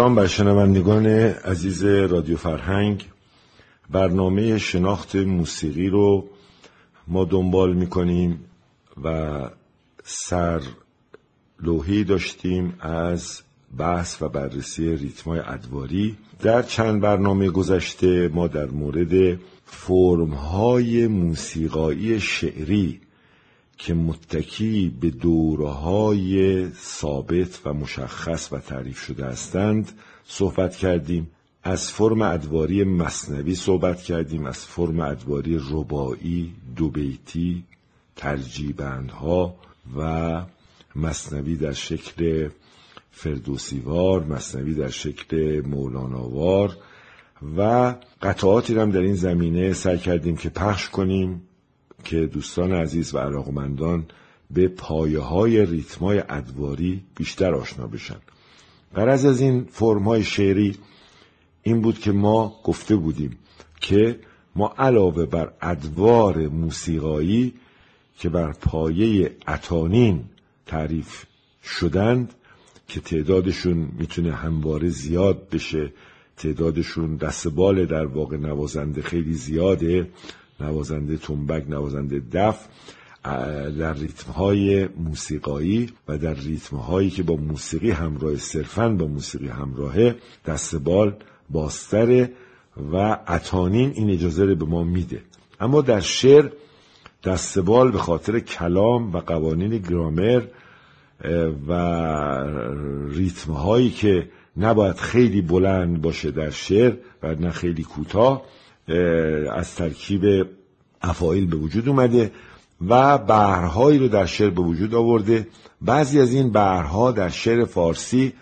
سلام بر شنوندگان عزیز رادیو فرهنگ. برنامه شناخت موسیقی رو ما دنبال می‌کنیم و سر لوحی داشتیم از بحث و بررسی ریتمای ادواری. در چند برنامه گذشته ما در مورد فرمهای موسیقایی شعری که متکی به دورهای ثابت و مشخص و تعریف شده هستند صحبت کردیم. از فرم ادواری مصنوی صحبت کردیم از فرم ادواری ربایی دوبیتی ترجیبندها و مصنوی در شکل فردوسیوار مصنوی در شکل مولاناوار و قطعاتی هم در این زمینه سعی کردیم که پخش کنیم. که دوستان عزیز و علاقمندان به پایه های ریتمای ادواری بیشتر آشنا بشن. قرض از این فرم های شعری این بود که ما گفته بودیم که ما علاوه بر ادوار موسیقایی که بر پایه اتانین تعریف شدند که تعدادشون می‌تونه همواره زیاد بشه تعدادشون دست بال در واقع نوازنده خیلی زیاده نوازنده تنبک نوازنده دف در ریتم های موسیقایی و در ریتم هایی که با موسیقی همراه صرفا با موسیقی همراهه دست بال باستره و اتانین این اجازه رو به ما میده. اما در شعر دستبال به خاطر کلام و قوانین گرامر و ریتم هایی که نباید خیلی بلند باشه در شعر و نه خیلی کوتاه از ترکیب افایل به وجود اومده و بهرهایی رو در شعر به وجود آورده. بعضی از این بهرها در شعر فارسی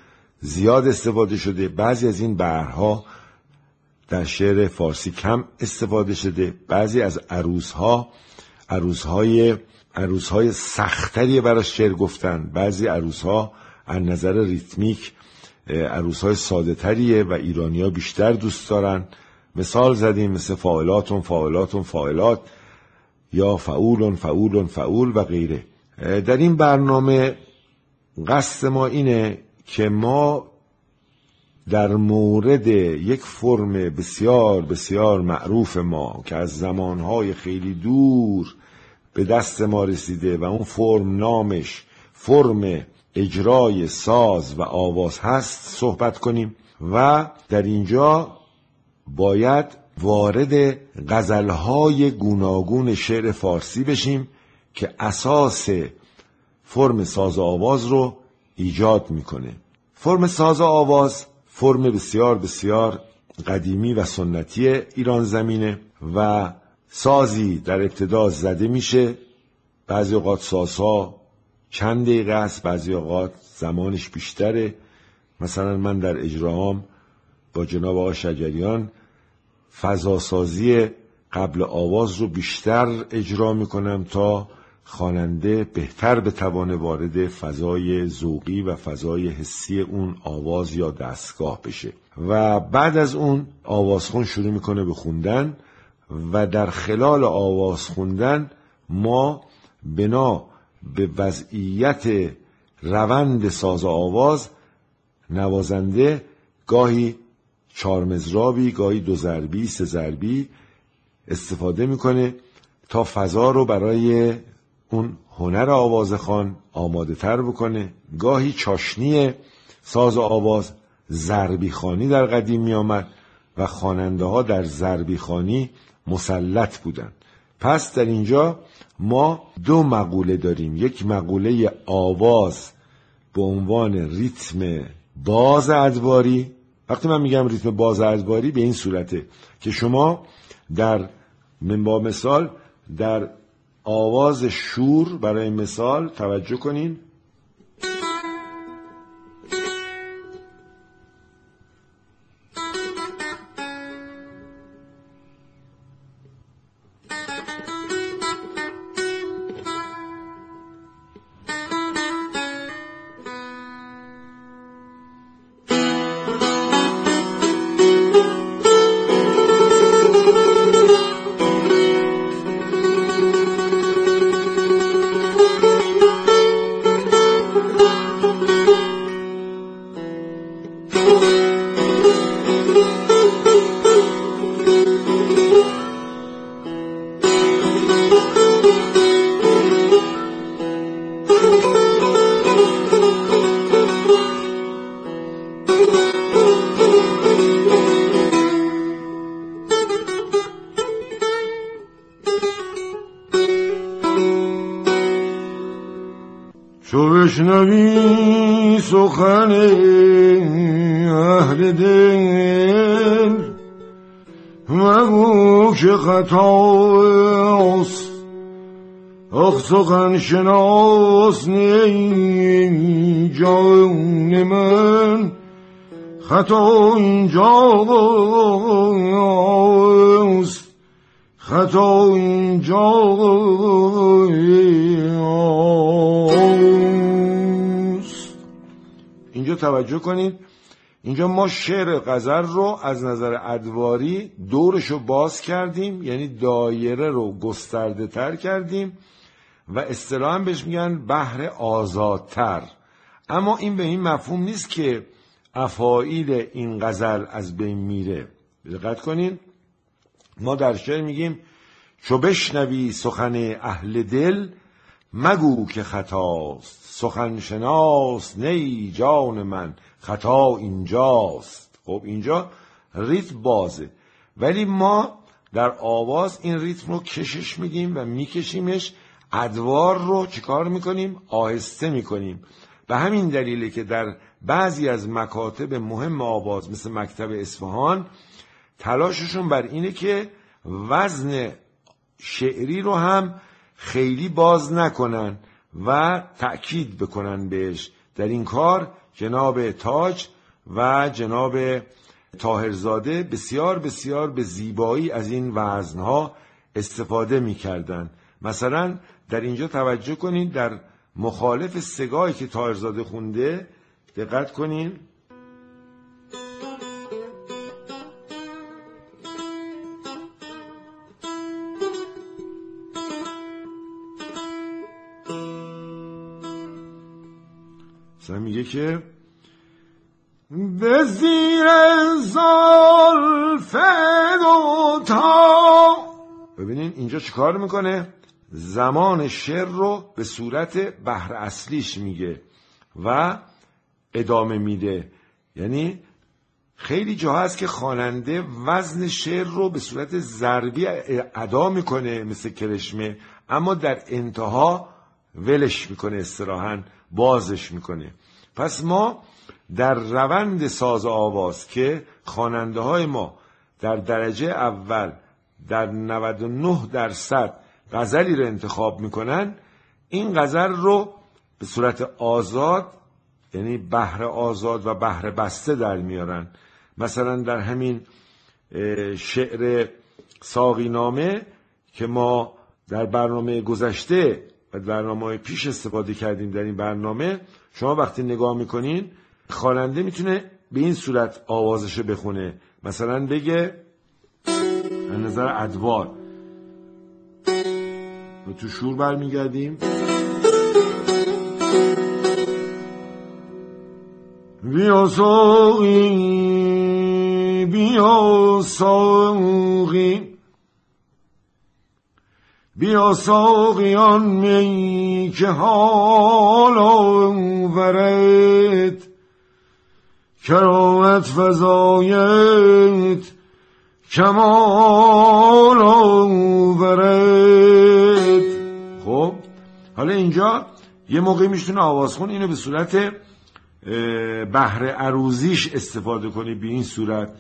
زیاد استفاده شده. بعضی از این بهرها در شعر فارسی کم استفاده شده. بعضی از عروسها عروسهای عروسهای سختری برای شعر گفتن. بعضی عروسها از نظر ریتمیک عروسهای ساده تریه و ایرانیا بیشتر دوست دارن. مثال زدیم مثل فاعلاتون فاعلاتون فاعلات یا فعولون فعولون فعول و غیره. در این برنامه قصد ما اینه که ما در مورد یک فرم بسیار بسیار معروف ما که از زمانهای خیلی دور به دست ما رسیده و اون فرم نامش فرم اجرای ساز و آواز هست صحبت کنیم. و در اینجا باید وارد غزلهای گوناگون شعر فارسی بشیم که اساس فرم ساز آواز رو ایجاد می‌کنه. فرم ساز آواز فرم بسیار بسیار قدیمی و سنتی ایران زمینه و سازی در ابتدا زده میشه. بعضی اوقات سازها چند دقیقه است بعضی اوقات زمانش بیشتره. مثلا من در اجراهام با جناب آقا شجریان فضاسازی قبل آواز رو بیشتر اجرا می‌کنم تا خواننده بهتر بتوانه وارد فضای ذوقی و فضای حسی اون آواز یا دستگاه بشه. و بعد از اون آوازخون شروع می‌کنه به خوندن و در خلال آواز خوندن ما بنا به وضعیت روند ساز آواز نوازنده گاهی چهار مزرابی گاهی دو ضربی سه ضربی استفاده می‌کنه تا فضا رو برای اون هنر آوازخان آماده تر بکنه. گاهی چاشنی ساز آواز زربی خانی در قدیم می آمد و خواننده ها در زربی خانی مسلط بودند. پس در اینجا ما دو مقوله داریم. یک مقوله آواز به عنوان ریتم باز ادواری وقتی من میگم ریتم باز ادواری به این صورته که شما در با مثال در آواز شور برای مثال توجه کنین. بشنوی سخن اهل دل. مگو که خطاست آخ سخن شناس نی جان من. خطا اینجاست خطا اینجاست توجه کنید. اینجا ما شعر غزل رو از نظر ادواری دورش رو باز کردیم یعنی دایره رو گسترده تر کردیم و اصطلاحا بهش میگن بحر آزادتر. اما این به این مفهوم نیست که افایل این غزل از بین میره. دقت کنین. ما در شعر میگیم چو بشنوی سخن اهل دل مگو که خطاست سخن شناس نی جان من. خطا اینجاست. خب اینجا ریتم بازه. ولی ما در آواز این ریتم رو کشش میدیم و میکشیمش. ادوار رو چیکار می‌کنیم؟ آهسته می‌کنیم. به همین دلیله که در بعضی از مکاتب مهم آواز مثل مکتب اصفهان تلاششون بر اینه که وزن شعری رو هم خیلی باز نکنن و تأکید بکنن بهش. در این کار جناب تاج و جناب تاهرزاده بسیار بسیار به زیبایی از این وزنها استفاده می‌کردن. مثلا در اینجا توجه کنید در مخالف سگاهی که تاهرزاده خونده دقت کنین. میگه که به زیر زلف دوتا. ببینین اینجا چیکار می‌کنه؟ زمان شعر رو به صورت بحر اصلیش میگه و ادامه میده. یعنی خیلی جا هست که خواننده وزن شعر رو به صورت ضربی ادا می‌کنه مثل کرشمه اما در انتها ولش می‌کنه استراحا بازش می‌کنه. پس ما در روند ساز آواز که خواننده های ما در درجه اول در 99 درصد غزلی رو انتخاب می‌کنن این غزل رو به صورت آزاد یعنی بحر آزاد و بحر بسته در میارن. مثلا در همین شعر ساقی نامه که ما در برنامه گذشته و برنامه پیش استفاده کردیم در این برنامه. شما وقتی نگاه می‌کنین خواننده می‌تونه به این صورت آوازش بخونه. مثلا بگه از نظر ادوار. و تو شور برمیگردیم. بیا ساقی بیا ساقی. بیا ساقیان می که حال آورد کرامت فضایت کمال آورد خب حالا اینجا یه موقع میشتونه آوازخون اینو به صورت بهر عروزیش استفاده کنی به این صورت.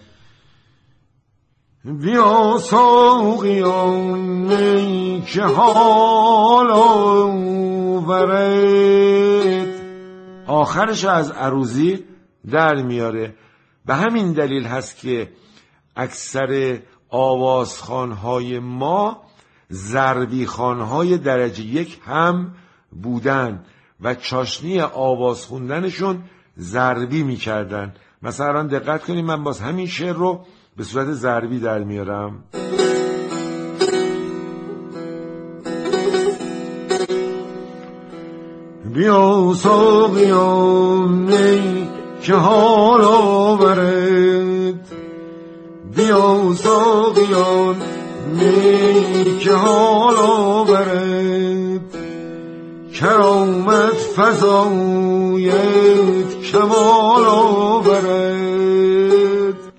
بیا ساقیان که حال آورد آخرش از عروزی در میاره. به همین دلیل هست که اکثر آوازخانهای ما زربی خانهای درجه یک هم بودن و چاشنی آواز خوندنشون ضربی می‌کردن. مثلا دقت کنید من باز همین شعر رو به صورت ضربی در میارم. بیا ساقیان نی که حال آورد بیا ساقیان نی که حال آورد کرامت فضایت کمال آورد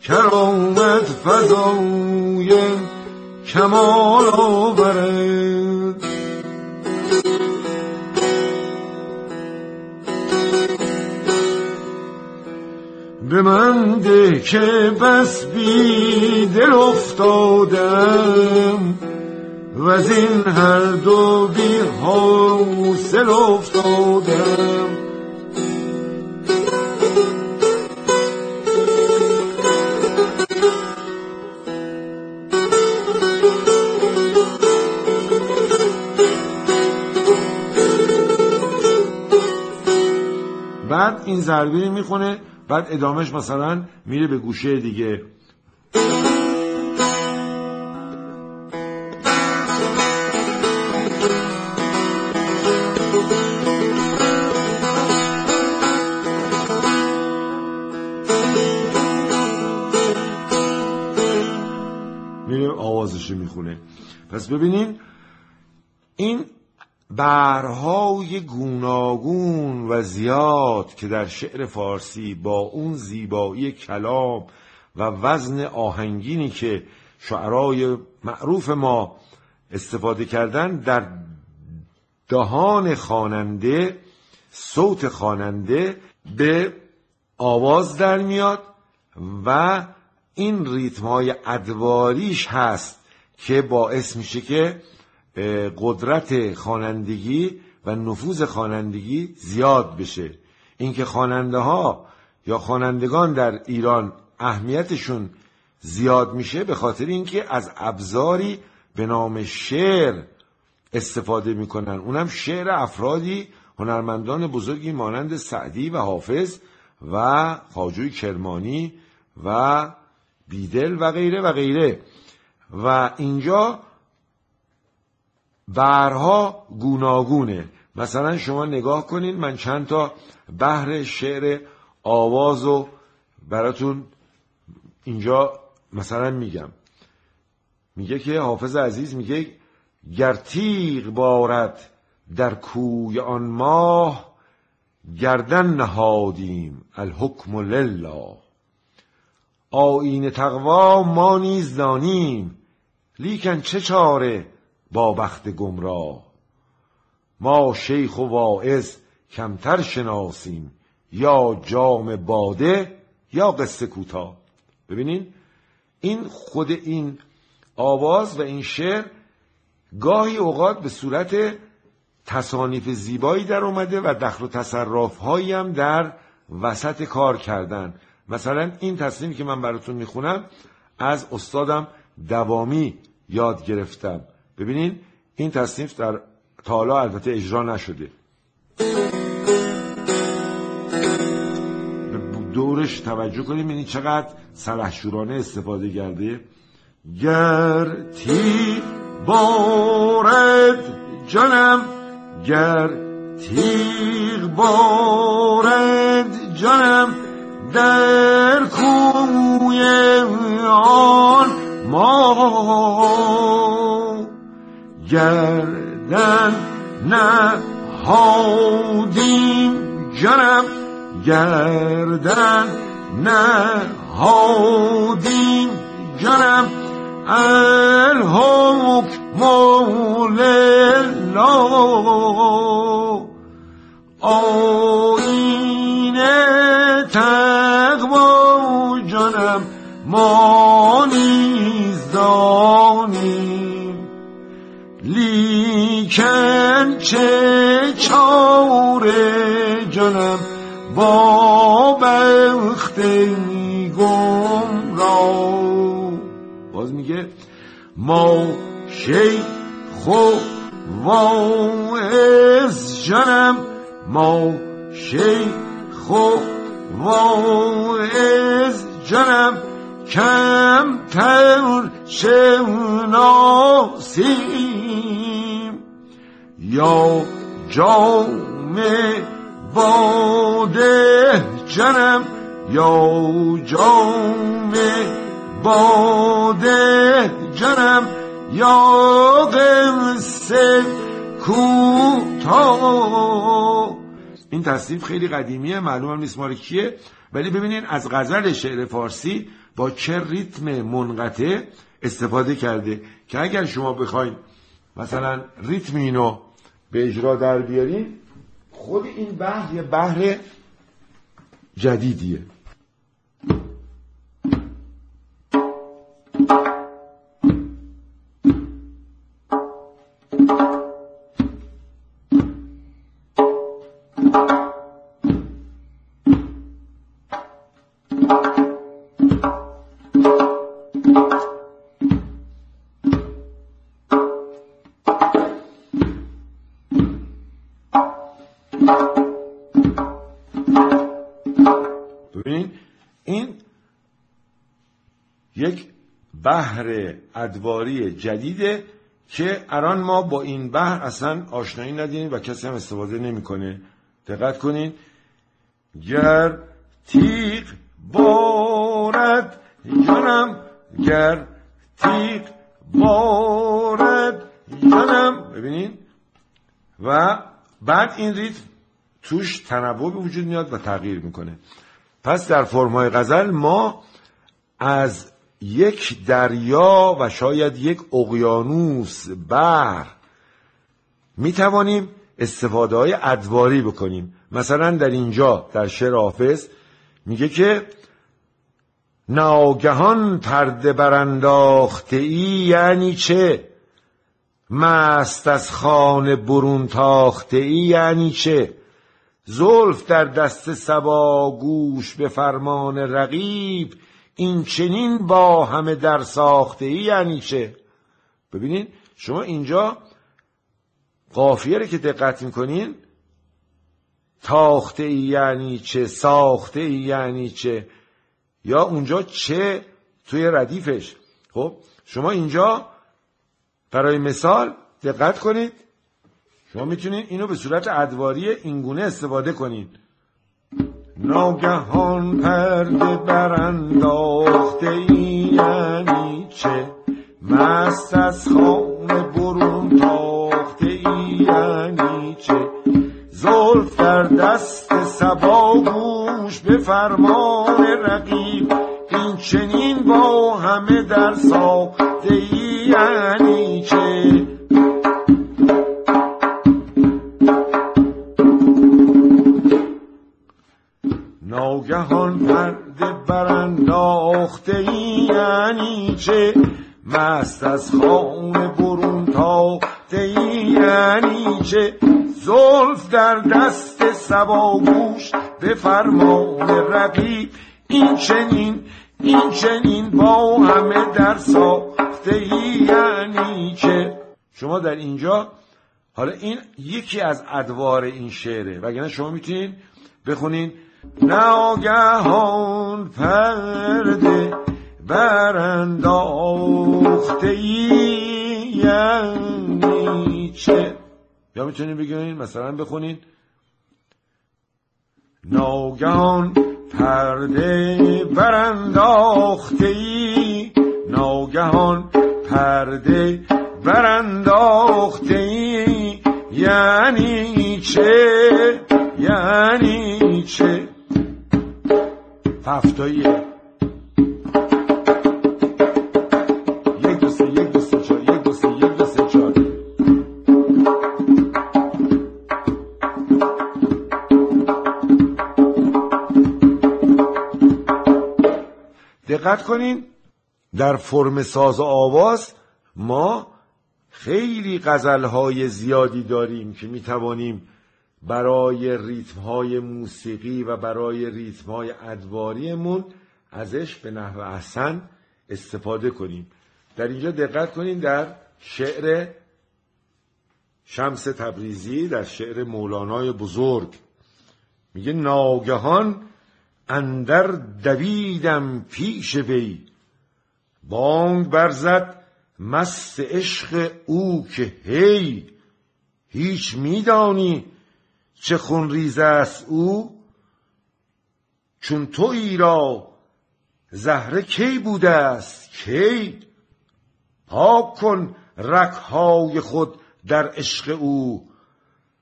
کرامت فضایت کمال آورد به من ده که بس بی دل افتادم و از این هر دو بی حوصل افتادم. بعد این ضربه می‌خونه بعد ادامهش مثلا میره به گوشه دیگه. میره آوازش می‌خونه. پس ببینین برهای گوناگون و زیاد که در شعر فارسی با اون زیبایی کلام و وزن آهنگینی که شعرای معروف ما استفاده کردن در دهان خواننده صوت خواننده به آواز در میاد و این ریتم های ادواریش هست که باعث میشه که قدرت خوانندگی و نفوذ خوانندگی زیاد بشه. اینکه خواننده ها یا خوانندگان در ایران اهمیتشون زیاد میشه به خاطر اینکه از ابزاری به نام شعر استفاده می‌کنن. اونم شعر افرادی هنرمندان بزرگی مانند سعدی و حافظ و خاجوی کرمانی و بیدل و غیره و غیره. و اینجا برها گوناگونه. مثلا شما نگاه کنین من چند تا بحر شعر آواز رو براتون اینجا مثلا میگم. میگه که حافظ عزیز میگه گر تیغ بارد در کوی آن ماه گردن نهادیم الحکم لله. آین تقوا ما نیز دانیم لیکن چه چاره با بخت گمراه. ما شیخ و واعظ کمتر شناسیم یا جام باده یا قصه کوتاه. ببینین این خود این آواز و این شعر گاهی اوقات به صورت تصانیف زیبایی در اومده و دخل و تصرف هم در وسط کار کردن. مثلا این تصنیفی که من براتون می‌خونم از استادم دوامی یاد گرفتم. ببینین این تصنیف در تالا البته اجرا نشده. دورش توجه کنیم این چقدر سلحشورانه استفاده کرده. گر تیر بارد جانم گر تیغ بارد جانم در کوی آن ما گردن نهادیم جانم. گردن نهادیم جانم. الحکم لله چه چاره جانم با بخت گم را باز میگه ما شیخ و واعظ جانم ما شیخ و واعظ جانم کمتر شناسیم. یا جام باده جنم یا جام باده جنم یا قصه کوتاه این تصنیف خیلی قدیمیه معلوم نیست مال کیه ولی ببینین از غزل شعر فارسی با چه ریتم منقطع استفاده کرده که اگر شما بخواید مثلا ریتم اینو به اجرا در بیارین خود این بحر یه بحر جدیدیه. بحر ادواری جدیده که الان ما با این بحر اصلا آشنایی نداریم و کسی هم استفاده نمی‌کنه. دقت کنین. گر تیغ بارد جانم گر تیغ بارد جانم. ببینین. و بعد این ریتم توش تنوع به وجود میاد و تغییر می‌کنه. پس در فرمای غزل ما از یک دریا و شاید یک اقیانوس بر می توانیم استفاده های ادواری بکنیم. مثلا در اینجا در شعر حافظ میگه که ناگهان پرده برانداخته ای یعنی چه؟ مست از خانه برون تاخته ای یعنی چه؟ زلف در دست سبا گوش به فرمان رقیب این چنین با همه در ساخته ای یعنی چه؟ ببینین شما اینجا قافیه رو که دقت می‌کنین تاخته ای یعنی چه ساخته ای یعنی چه؟ یا اونجا چه توی ردیفش؟ خب شما اینجا برای مثال دقت کنید. شما می‌تونید اینو به صورت ادواری اینگونه استفاده کنید. ناگهان پرده برانداخته یعنی چه؟ مست از خانه برون تاخته یعنی چه؟ زلف در دست سبا گوش به فرمان رقیب این چنین با همه در ساخته یعنی چه؟ ناگهان پرده برانداخته یعنی چه مست از خانه برون تاخته یعنی چه زلف در دست سباگوش به فرمان رقیب. این چنین این چنین با همه در ساخته یعنی چه شما در اینجا حالا این یکی از ادوار این شعره. وگرنه شما می‌تونید بخونین. ناگهان پرده برانداخته یعنی چه؟ یا می‌تونید بگین مثلا بخونین. ناگهان پرده برانداخته ای ناگهان پرده برانداخته ای یعنی چه؟ یعنی چه؟ هفتاییه یک دو سه یک دو سه چهار یک دو سه یک دو سه چهار. دقت کنین در فرم ساز آواز ما خیلی غزلهای زیادی داریم که می توانیم برای ریتم های موسیقی و برای ریتم های ادواریمون ازش به نحو احسن استفاده کنیم. در اینجا دقت کنیم در شعر شمس تبریزی در شعر مولانای بزرگ. میگه ناگهان اندر دویدم پیش وی بانگ برزد مست عشق او که هی هیچ میدانی چه خون ریز است او؟ چون تویی را زهره کی بوده است؟ کی؟ پاک کن رکهای خود در عشق او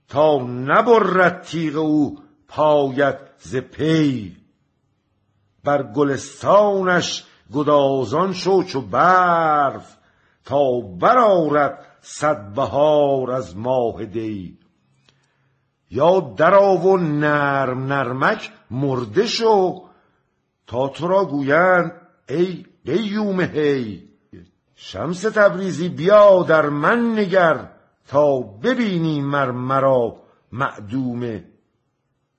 تا نبرد تیغ او پایت ز پی. بر گلستانش گدازان شو چو برف تا برارد صد بهار از ماه دی. یا درا و نرم نرمک مرده شو تا تو را گویند ای قیوم هی. شمس تبریزی بیا در من نگر تا ببینی مر مرا معدوم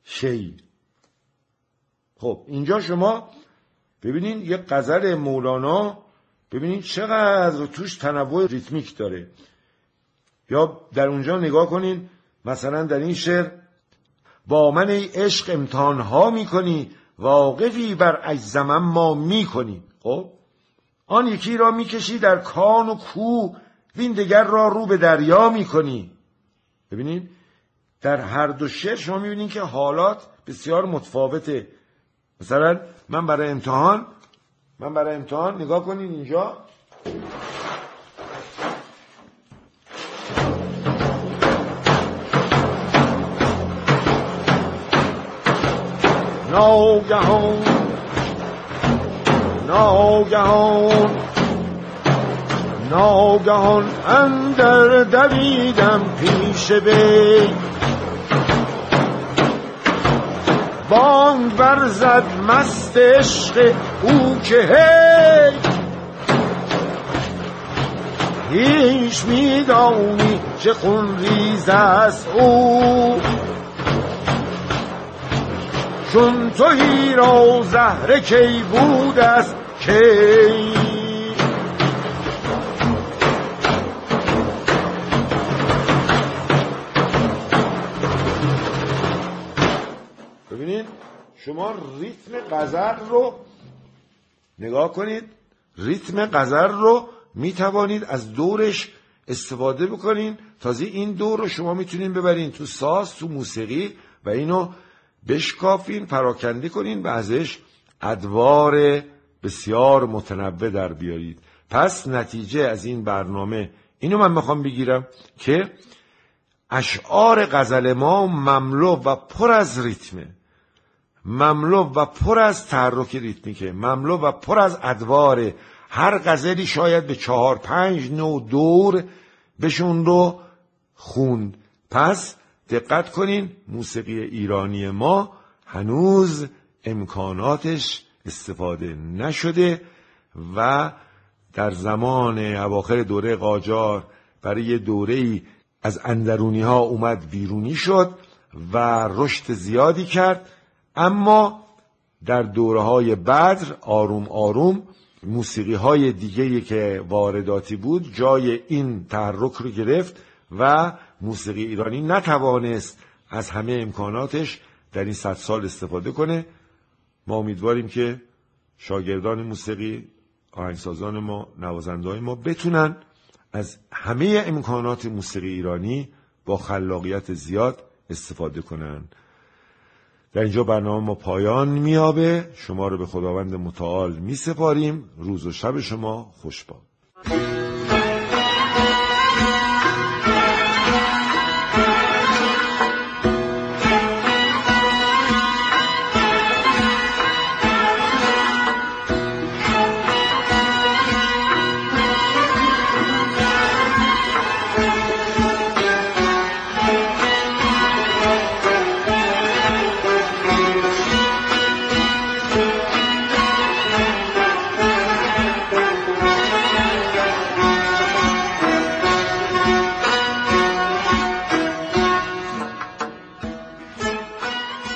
شی. خب اینجا شما ببینین یه غزل مولانا ببینین چقدر توش تنوع ریتمیک داره. یا در اونجا نگاه کنین مثلا در این شعر با من ای عشق امتحانها می‌کنی واقفی بر اجزمم ما می‌کنی. خب؟ آن یکی را می‌کشی در کان و کو وین دگر را رو به دریا می‌کنی. ببینید در هر دو شعر شما می‌بینید که حالات بسیار متفاوته. مثلا من برای امتحان من برای امتحان نگاه کنید اینجا. ناگهان ناگهان ناگهان اندر دویدم پیش بی بانگ برزد مست عشق او که هی هیچ میدانی چه خون ریز است او چون تویی را زهره کی بود است کی؟ ببینید شما ریتم غزل رو نگاه کنید. ریتم غزل رو می توانید از دورش استفاده بکنین. تازه این دور رو شما می‌تونین ببرین تو ساز تو موسیقی و اینو بشکافین پراکنده کنین و ازش ادوار بسیار متنوع در بیارید. پس نتیجه از این برنامه اینو من می‌خوام بگیرم که اشعار غزل ما مملو و پر از ریتمه. مملو و پر از تحرک ریتمیکه. مملو و پر از ادوار. هر غزلی شاید به چهار پنج نو دور بهشون رو خوند. پس دقت کنین موسیقی ایرانی ما هنوز امکاناتش استفاده نشده و در زمان اواخر دوره قاجار برای دوره ای از اندرونی ها اومد بیرونی شد و رشد زیادی کرد. اما در دوره های بدر آروم آروم موسیقی های دیگه که وارداتی بود جای این تحرک رو گرفت و موسیقی ایرانی نتوانست از همه امکاناتش در این صد سال استفاده کنه. ما امیدواریم که شاگردان موسیقی آهنگسازان ما نوازنده ما بتونن از همه امکانات موسیقی ایرانی با خلاقیت زیاد استفاده کنن. در اینجا برنامه ما پایان میابه شما رو به خداوند متعال می سپاریم روز و شب شما خوش باد.